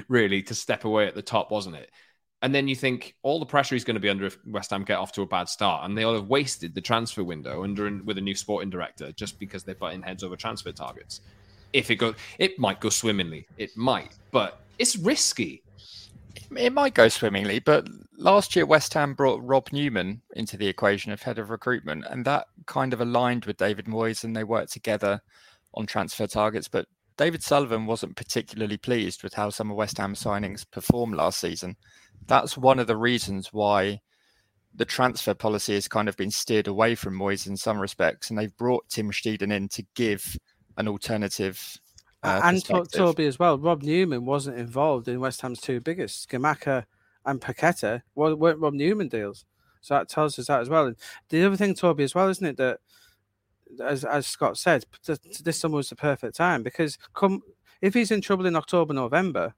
really, to step away at the top, wasn't it? And then you think all the pressure he's going to be under if West Ham get off to a bad start, and they'll have wasted the transfer window under with a new sporting director just because they're butting heads over transfer targets. If it goes, it might go swimmingly. It might, but it's risky. It might go swimmingly, but last year West Ham brought Rob Newman into the equation of head of recruitment, and that kind of aligned with David Moyes, and they worked together on transfer targets. But David Sullivan wasn't particularly pleased with how some of West Ham signings performed last season that's one of the reasons why the transfer policy has kind of been steered away from Moyes in some respects, and they've brought Tim Steidten in to give an alternative. Uh, and Toby as well. Rob Newman wasn't involved in West Ham's two biggest, Scamacca and Paqueta, weren't Rob Newman deals. So that tells us that as well. And the other thing, Toby, as well, isn't it, that as as Scott said, this summer was the perfect time because come if he's in trouble in October, November,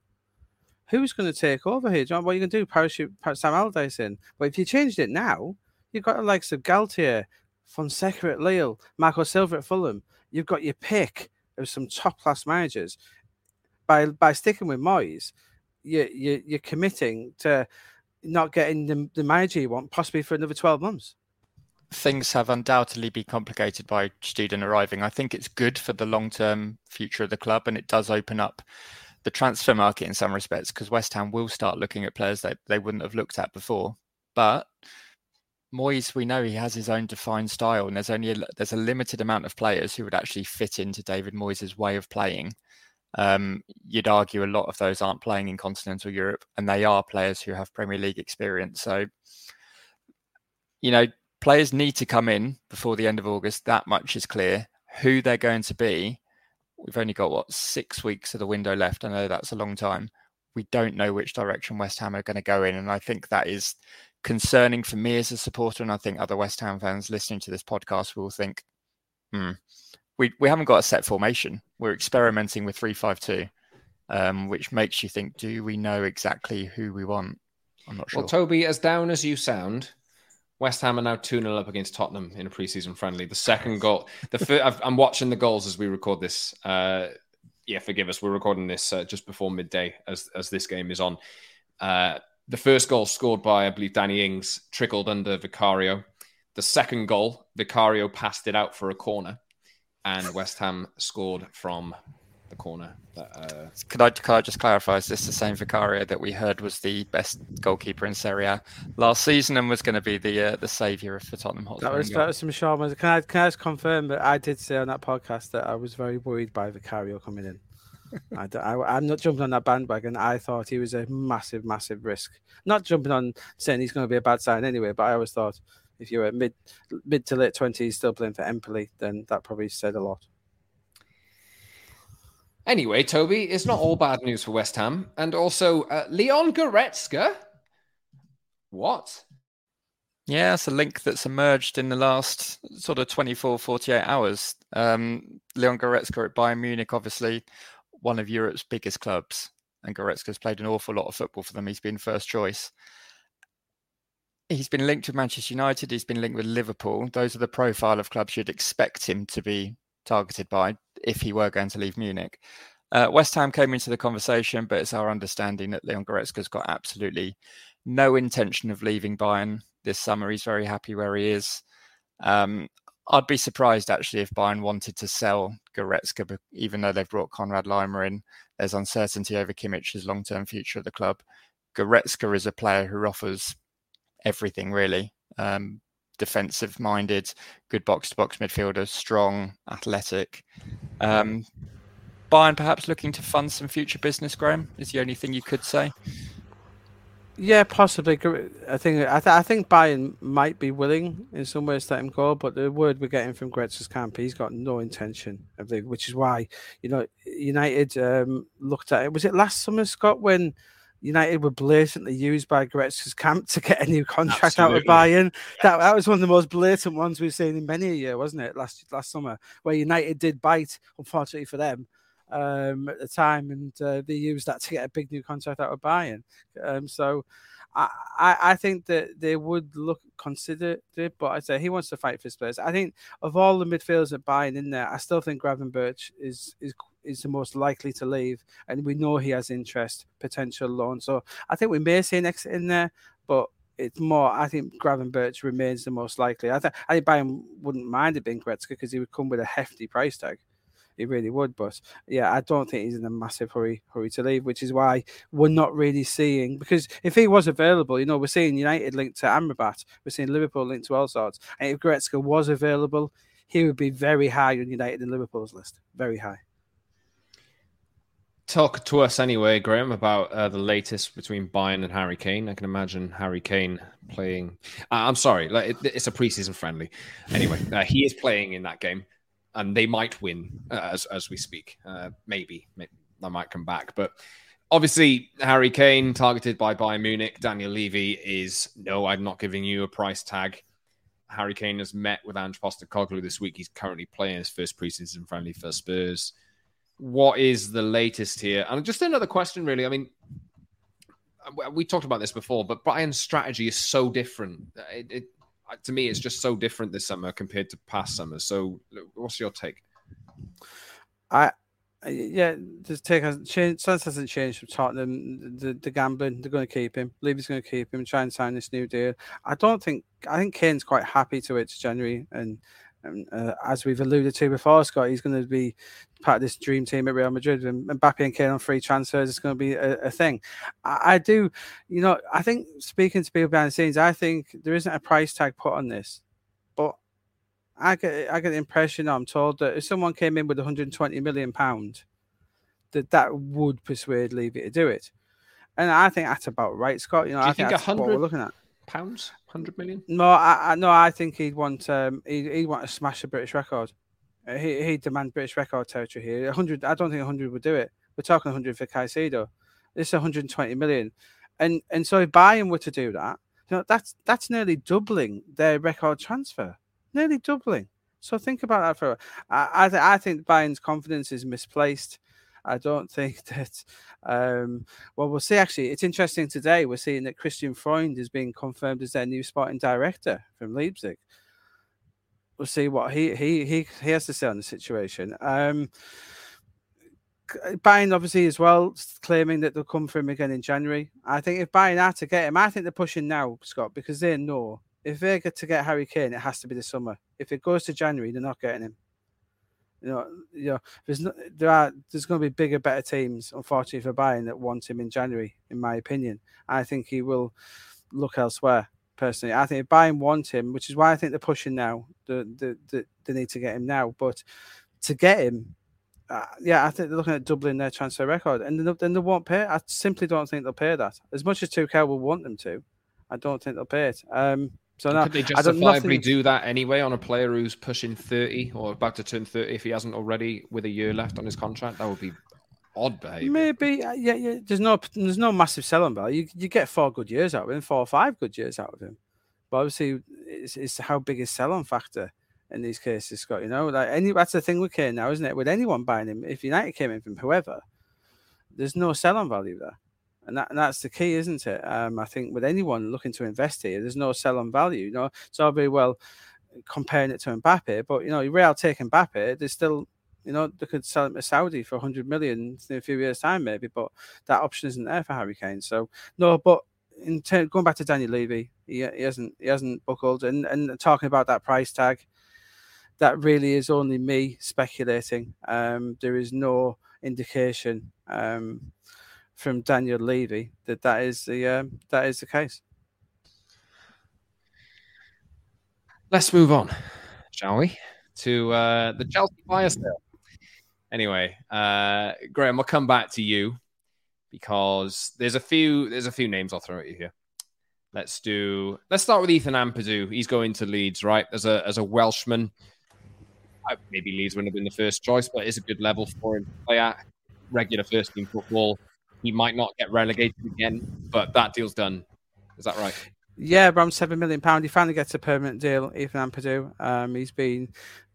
who's going to take over here? John, what are you going to do? Parachute Sam Allardyce in? But if you changed it now, you've got the likes of Galtier, Fonseca at Lille, Marco Silva at Fulham. You've got your pick of some top class managers. By by sticking with Moyes, you, you you're committing to not getting the, the manager you want possibly for another 12 months things have undoubtedly been complicated by Steidten arriving. I think it's good for the long term future of the club and it does open up the transfer market in some respects because West Ham will start looking at players that they wouldn't have looked at before. But Moyes, we know he has his own defined style, and there's only a, there's a limited amount of players who would actually fit into David Moyes' way of playing. Um, you'd argue a lot of those aren't playing in continental Europe, and they are players who have Premier League experience. So, you know, players need to come in before the end of August. That much is clear. Who they're going to be We've only got what six weeks of the window left. I know that's a long time. We don't know which direction West Ham are going to go in, and I think that is concerning for me as a supporter. And I think other West Ham fans listening to this podcast will think, hmm, we we haven't got a set formation. We're experimenting with three five two, um, which makes you think, do we know exactly who we want? I'm not sure. Well, Toby, as down as you sound, West Ham are now 2 0 up against Tottenham in a preseason friendly. The second goal, the first, I'm watching the goals as we record this. Uh, yeah, forgive us. We're recording this uh, just before midday as, as this game is on. Uh, the first goal scored by, I believe, Danny Ings trickled under Vicario. The second goal, Vicario passed it out for a corner, and West Ham scored from the corner. uh... Could I could I just clarify? Is this the same Vicario that we heard was the best goalkeeper in Serie A last season and was going to be the uh, the saviour for Tottenham Hotspur? That was that was some Sharma. Can I can I just confirm that I did say on that podcast that I was very worried by Vicario coming in. I, I, am not jumping on that bandwagon. I thought he was a massive, massive risk. Not jumping on saying he's going to be a bad sign anyway, but I always thought if you were mid mid to late twenties still playing for Empoli, then that probably said a lot. Anyway, Toby, it's not all bad news for West Ham. And also, uh, Leon Goretzka. What? Yeah, it's a link that's emerged in the last sort of 24, 48 hours. Um, Leon Goretzka at Bayern Munich, obviously one of Europe's biggest clubs. And Goretzka's played an awful lot of football for them. He's been first choice. He's been linked with Manchester United. He's been linked with Liverpool. Those are the profile of clubs you'd expect him to be targeted by if he were going to leave Munich. Uh, West Ham came into the conversation, but it's our understanding that Leon Goretzka's got absolutely no intention of leaving Bayern this summer. He's very happy where he is. Um, I'd be surprised actually if Bayern wanted to sell Goretzka, even though they've brought Konrad Laimer in. There's uncertainty over Kimmich's long-term future at the club. Goretzka is a player who offers everything really. Um, defensive minded, good box to box midfielder, strong, athletic. Um, Bayern perhaps looking to fund some future business, Graeme, is the only thing you could say. Yeah, possibly. I think I, th- I think Bayern might be willing in some ways to let him go, but the word we're getting from Goretzka's camp, he's got no intention of leaving, which is why you know United um, looked at it. Was it last summer, Scott, when United were blatantly used by Goretzka's camp to get a new contract Absolutely. out of Bayern? That that was one of the most blatant ones we've seen in many a year, wasn't it? Last last summer, where United did bite, unfortunately for them um, at the time, and uh, they used that to get a big new contract out of Bayern. Um, so I, I think that they would look consider it, but I say he wants to fight for his place. I think of all the midfielders at Bayern in there, I still think Gravenberch is is is the most likely to leave, and we know he has interest, potential loan. So I think we may see an exit in there, but it's more. I think Gravenberch remains the most likely. I think I think Bayern wouldn't mind it being Goretzka because he would come with a hefty price tag he really would. But yeah, I don't think he's in a massive hurry hurry to leave, which is why we're not really seeing because if he was available, you know, we're seeing United linked to Amrabat, we're seeing Liverpool linked to all sorts, and if Goretzka was available, he would be very high on United and Liverpool's list, very high. Talk to us anyway, Graeme, about uh, the latest between Bayern and Harry Kane. I can imagine Harry Kane playing. Uh, I'm sorry, like it, it's a preseason friendly. Anyway, uh, he is playing in that game and they might win uh, as as we speak. Uh, maybe, maybe I might come back, but obviously Harry Kane targeted by Bayern Munich. Daniel Levy is no, I'm not giving you a price tag. Harry Kane has met with Ange Postecoglou this week. He's currently playing his first preseason friendly for Spurs. What is the latest here? And just another question, really. I mean, we talked about this before, but Bayern's strategy is so different. It, it, to me, it's just so different this summer compared to past summers. So, what's your take? I yeah, the take hasn't changed. Sense hasn't changed from Tottenham. The, the gambling, they're going to keep him. Levy's going to keep him. Try and sign this new deal. I don't think. I think Kane's quite happy to it to January, and and uh, as we've alluded to before, Scott, he's going to be part of this dream team at Real Madrid. And Mbappe and Kane on free transfers is going to be a, a thing. I, I, do, you know, I think speaking to people behind the scenes, I think there isn't a price tag put on this, but I get I get the impression I'm told that if someone came in with 120 million pound, that that would persuade Levy to do it. And I think that's about right, Scott. You know, you I think, think 100 we're looking at pounds, hundred million? No, I, I no, I think he'd want um he'd, he'd want to smash a British record. Uh, he he'd demand British record territory here. hundred, I don't think hundred would do it. We're talking hundred for Caicedo. This is 120 million, and and so if Bayern were to do that, you know that's that's nearly doubling their record transfer, nearly doubling. So think about that for. I I, th- I think Bayern's confidence is misplaced. I don't think that. Um, well, we'll see. Actually, it's interesting today. We're seeing that Christian Freund is being confirmed as their new sporting director from Leipzig. We'll see what he he he, he has to say on the situation. Um, Bayern obviously as well claiming that they'll come for him again in January. I think if Bayern are to get him, I think they're pushing now, Scott, because they know if they get to get Harry Kane, it has to be the summer. If it goes to January, they're not getting him. You know, you know, there's no, there are there's going to be bigger, better teams, unfortunately for Bayern, that want him in January. In my opinion, I think he will look elsewhere. Personally, I think if Bayern want him, which is why I think they're pushing now. The the, the they need to get him now, but to get him, uh, yeah, I think they're looking at doubling their transfer record, and then, then they won't pay. I simply don't think they'll pay that. As much as Tuchel will want them to, I don't think they'll pay it. Um, so now, could they justifiably do that anyway on a player who's pushing thirty or about to turn thirty if he hasn't already with a year left on his contract? That would be odd behavior. Maybe, uh, yeah, yeah. There's no, there's no massive selling value. You, you get four good years out of him, four or five good years out of him. But obviously, it's, it's how big is selling factor in these cases, Scott. You know, like any that's the thing with Kane now, isn't it? With anyone buying him, if United came in from whoever, there's no selling value there and, that, and that's the key, isn't it? Um, I think with anyone looking to invest here, there's no sell on value. You know, it's all very well comparing it to Mbappe, but you know, Real take Mbappe, there's still, you know, they could sell him to Saudi for 100 million in a few years' time, maybe, but that option isn't there for Harry Kane. So no, but in turn, going back to Daniel Levy, he, he hasn't he hasn't buckled, and and talking about that price tag, that really is only me speculating. Um, there is no indication. Um, from Daniel Levy that that is the um, that is the case. Let's move on, shall we, to uh, the Chelsea fire sale. Anyway, uh, Graeme, we'll come back to you because there's a few there's a few names I'll throw at you here. Let's do let's start with Ethan Ampadu. He's going to Leeds, right? As a as a Welshman. Maybe Leeds wouldn't have been the first choice, but it's a good level for him to play at. Regular first team football. He might not get relegated again, but that deal's done. Is that right? Yeah, around seven million pound. He finally gets a permanent deal. Ethan Ampadu. Um, he's been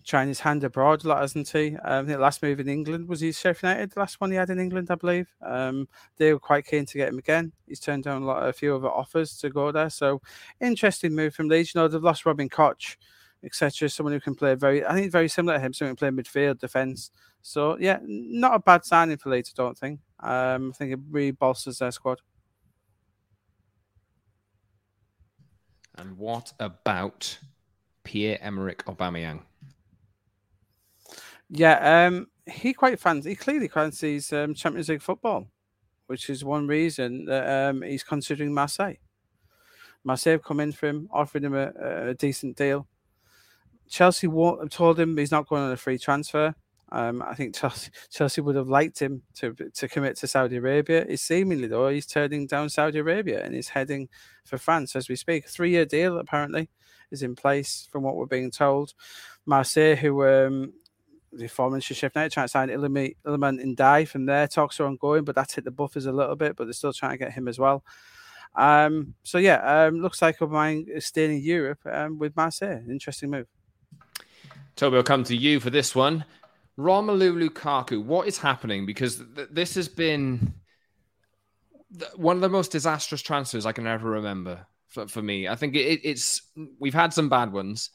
trying his hand abroad a lot, hasn't he? Um, the last move in England was he Sheffield United. The last one he had in England, I believe. Um, they were quite keen to get him again. He's turned down a lot, a few other offers to go there. So interesting move from Leeds. You know, they've lost Robin Koch, etc. Someone who can play very, I think, very similar to him. Someone who can play midfield, defence. So yeah, not a bad signing for Leeds. I don't think. Um, I think it really bolsters their squad. And what about Pierre Emerick Aubameyang? Yeah, um, he quite fancies. He clearly fancies um, Champions League football, which is one reason that um, he's considering Marseille. Marseille have come in for him, offering him a, a decent deal. Chelsea told him he's not going on a free transfer. Um, I think Chelsea, Chelsea would have liked him to to commit to Saudi Arabia. It's seemingly though he's turning down Saudi Arabia and he's heading for France as we speak. Three year deal apparently is in place from what we're being told. Marseille, who um, the former Sheffield United trying to sign Iliman, and Ndiaye from there. Talks are ongoing, but that's hit the buffers a little bit, but they're still trying to get him as well. Um, so yeah, um, looks like Aubameyang is staying in Europe um, with Marseille. Interesting move. Toby, I'll come to you for this one. Romelu Lukaku, what is happening? Because th- this has been th- one of the most disastrous transfers I can ever remember for, for me. I think it, it's we've had some bad ones,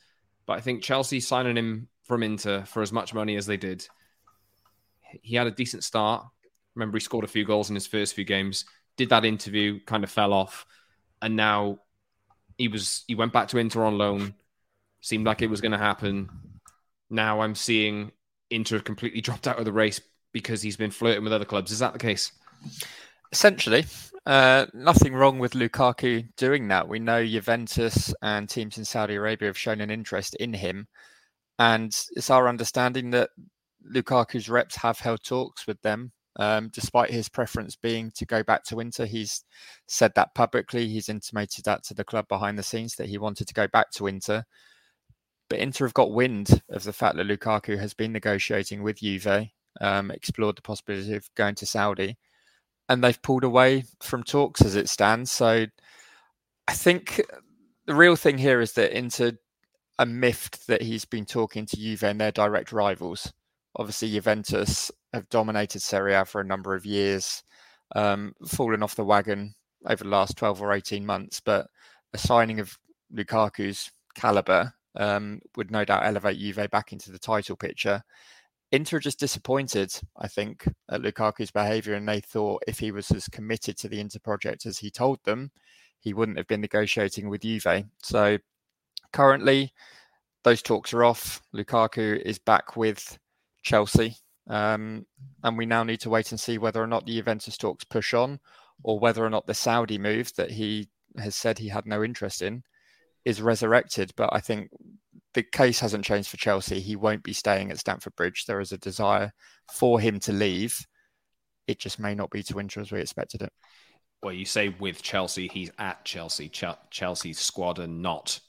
but I think Chelsea signing him from Inter for as much money as they did. He had a decent start. Remember, he scored a few goals in his first few games. Did that interview, kind of fell off, and now he was he went back to Inter on loan. Seemed like it was going to happen. Now I'm seeing Inter completely dropped out of the race because he's been flirting with other clubs. Is that the case? Essentially, uh, nothing wrong with Lukaku doing that. We know Juventus and teams in Saudi Arabia have shown an interest in him, and it's our understanding that Lukaku's reps have held talks with them, um, despite his preference being to go back to Inter. He's said that publicly. He's intimated that to the club behind the scenes that he wanted to go back to Inter. But Inter have got wind of the fact that Lukaku has been negotiating with Juve, um, explored the possibility of going to Saudi, and they've pulled away from talks as it stands. So I think the real thing here is that Inter are miffed that he's been talking to Juve and their direct rivals. Obviously, Juventus have dominated Serie A for a number of years, um, fallen off the wagon over the last 12 or 18 months. But a signing of Lukaku's caliber um, would no doubt elevate Juve back into the title picture. Inter just disappointed, I think, at Lukaku's behaviour, and they thought if he was as committed to the Inter project as he told them, he wouldn't have been negotiating with Juve. So currently, those talks are off. Lukaku is back with Chelsea, um, and we now need to wait and see whether or not the Juventus talks push on, or whether or not the Saudi move that he has said he had no interest in is resurrected. But I think the case hasn't changed for Chelsea. He won't be staying at Stamford Bridge. There is a desire for him to leave. It just may not be to Inter as we expected it. Well, you say with Chelsea, he's at Chelsea, Ch- Chelsea's squad, and not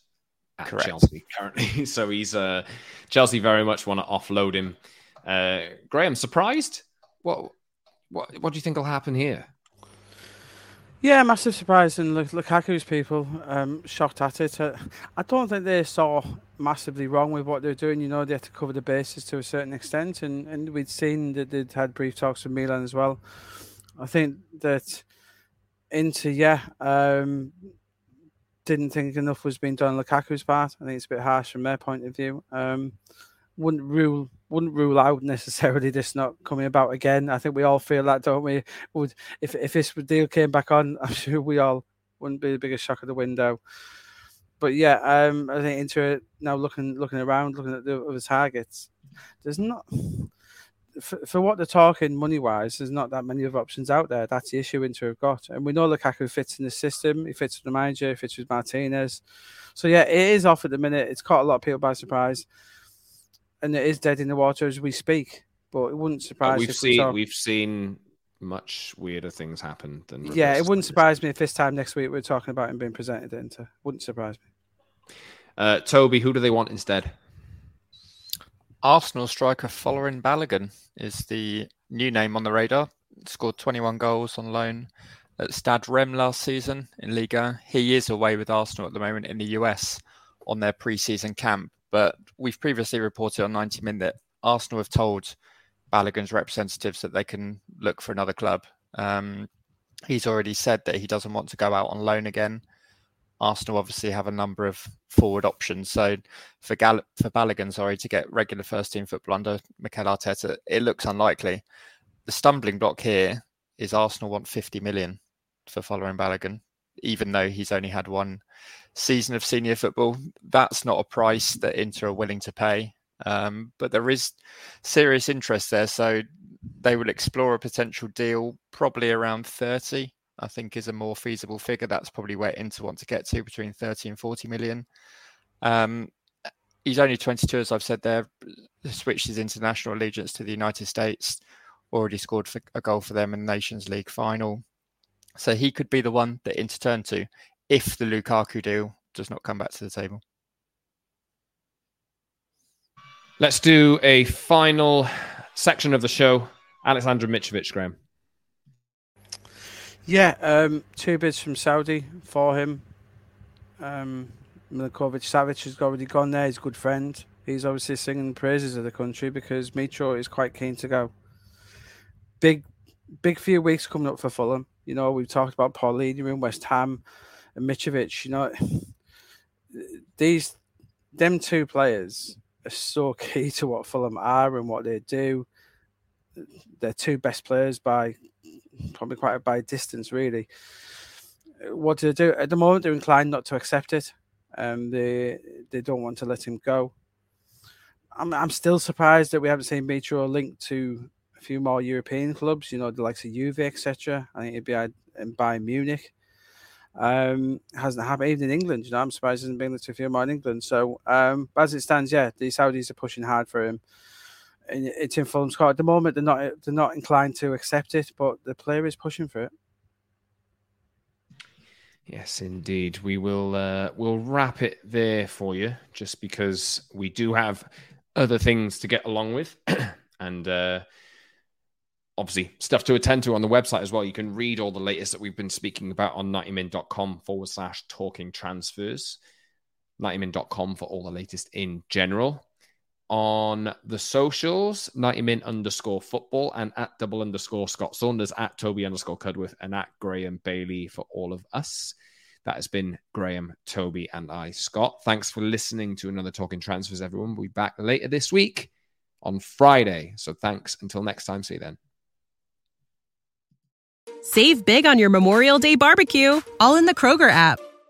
at Correct. Chelsea currently. so he's uh, Chelsea very much want to offload him. Uh, Graeme, surprised? What what what do you think will happen here? Yeah, massive surprise, and Lukaku's people um, shocked at it. Uh, I don't think they saw massively wrong with what they're doing. You know, they had to cover the bases to a certain extent, and, and we'd seen that they'd had brief talks with Milan as well. I think that Inter yeah, um, didn't think enough was being done on Lukaku's part. I think it's a bit harsh from their point of view. Um, wouldn't rule wouldn't rule out necessarily this not coming about again. I think we all feel that, don't we? Would if if this deal came back on, I'm sure we all wouldn't be the biggest shock of the window. But yeah, um, I think Inter now looking looking around, looking at the other targets. There's not for, for what they're talking money wise, there's not that many other options out there. That's the issue Inter have got. And we know Lukaku fits in the system. He fits with the manager, he fits with Martinez. So yeah, it is off at the minute. It's caught a lot of people by surprise. And it is dead in the water as we speak. But it wouldn't surprise we've seen we we've seen much weirder things happen than. Yeah, it wouldn't surprise me if this time next week we're talking about him being presented at Inter. Wouldn't surprise me. Uh, Toby, who do they want instead? Arsenal striker Folarin Balogun is the new name on the radar. Scored 21 goals on loan at Stade Reims last season in Liga. He is away with Arsenal at the moment in the US on their pre-season camp. But we've previously reported on 90 Min that Arsenal have told Balogun's representatives that they can look for another club. Um, he's already said that he doesn't want to go out on loan again. Arsenal obviously have a number of forward options. So for Gal- for Balogun, sorry, to get regular first team football under Mikel Arteta, it looks unlikely. The stumbling block here is Arsenal want 50 million for Folarin Balogun, even though he's only had one season of senior football. That's not a price that Inter are willing to pay. Um, but there is serious interest there. So they will explore a potential deal probably around 30 I think is a more feasible figure. That's probably where Inter want to get to between 30 and 40 million. Um, he's only 22, as I've said there, switched his international allegiance to the United States, already scored a goal for them in the Nations League final. So he could be the one that Inter turn to if the Lukaku deal does not come back to the table. Let's do a final section of the show. Aleksandar Mitrovic, Graeme. Yeah, um, two bids from Saudi for him. Um, Milinkovic Savic has already gone there. He's a good friend. He's obviously singing praises of the country because Mitro is quite keen to go. Big, big few weeks coming up for Fulham. You know, we've talked about Palhinha in West Ham and Mitrovic. You know, these, them two players are so key to what Fulham are and what they do. They're two best players by probably quite a by distance, really. What to do at the moment? They're inclined not to accept it. Um, they they don't want to let him go. I'm I'm still surprised that we haven't seen Mitro linked to a few more European clubs. You know, the likes of Juve, etc. I think it'd be in Bayern Munich. Um, hasn't happened even in England. You know, I'm surprised he hasn't been linked to a few more in England. So, um, as it stands, yeah, the Saudis are pushing hard for him it's in Fulham's court at the moment. They're not they're not inclined to accept it, but the player is pushing for it. Yes, indeed. We will uh, we'll wrap it there for you, just because we do have other things to get along with, and uh, obviously stuff to attend to on the website as well. You can read all the latest that we've been speaking about on 90min.com forward slash talking transfers. 90min.com for all the latest in general on the socials, 90 min underscore football and at double underscore Scott Saunders, at Toby underscore Cudworth, and at Graeme Bailey for all of us. That has been Graeme, Toby, and I, Scott. Thanks for listening to another Talking Transfers, everyone. We'll be back later this week on Friday. So thanks. Until next time, see you then. Save big on your Memorial Day barbecue, all in the Kroger app.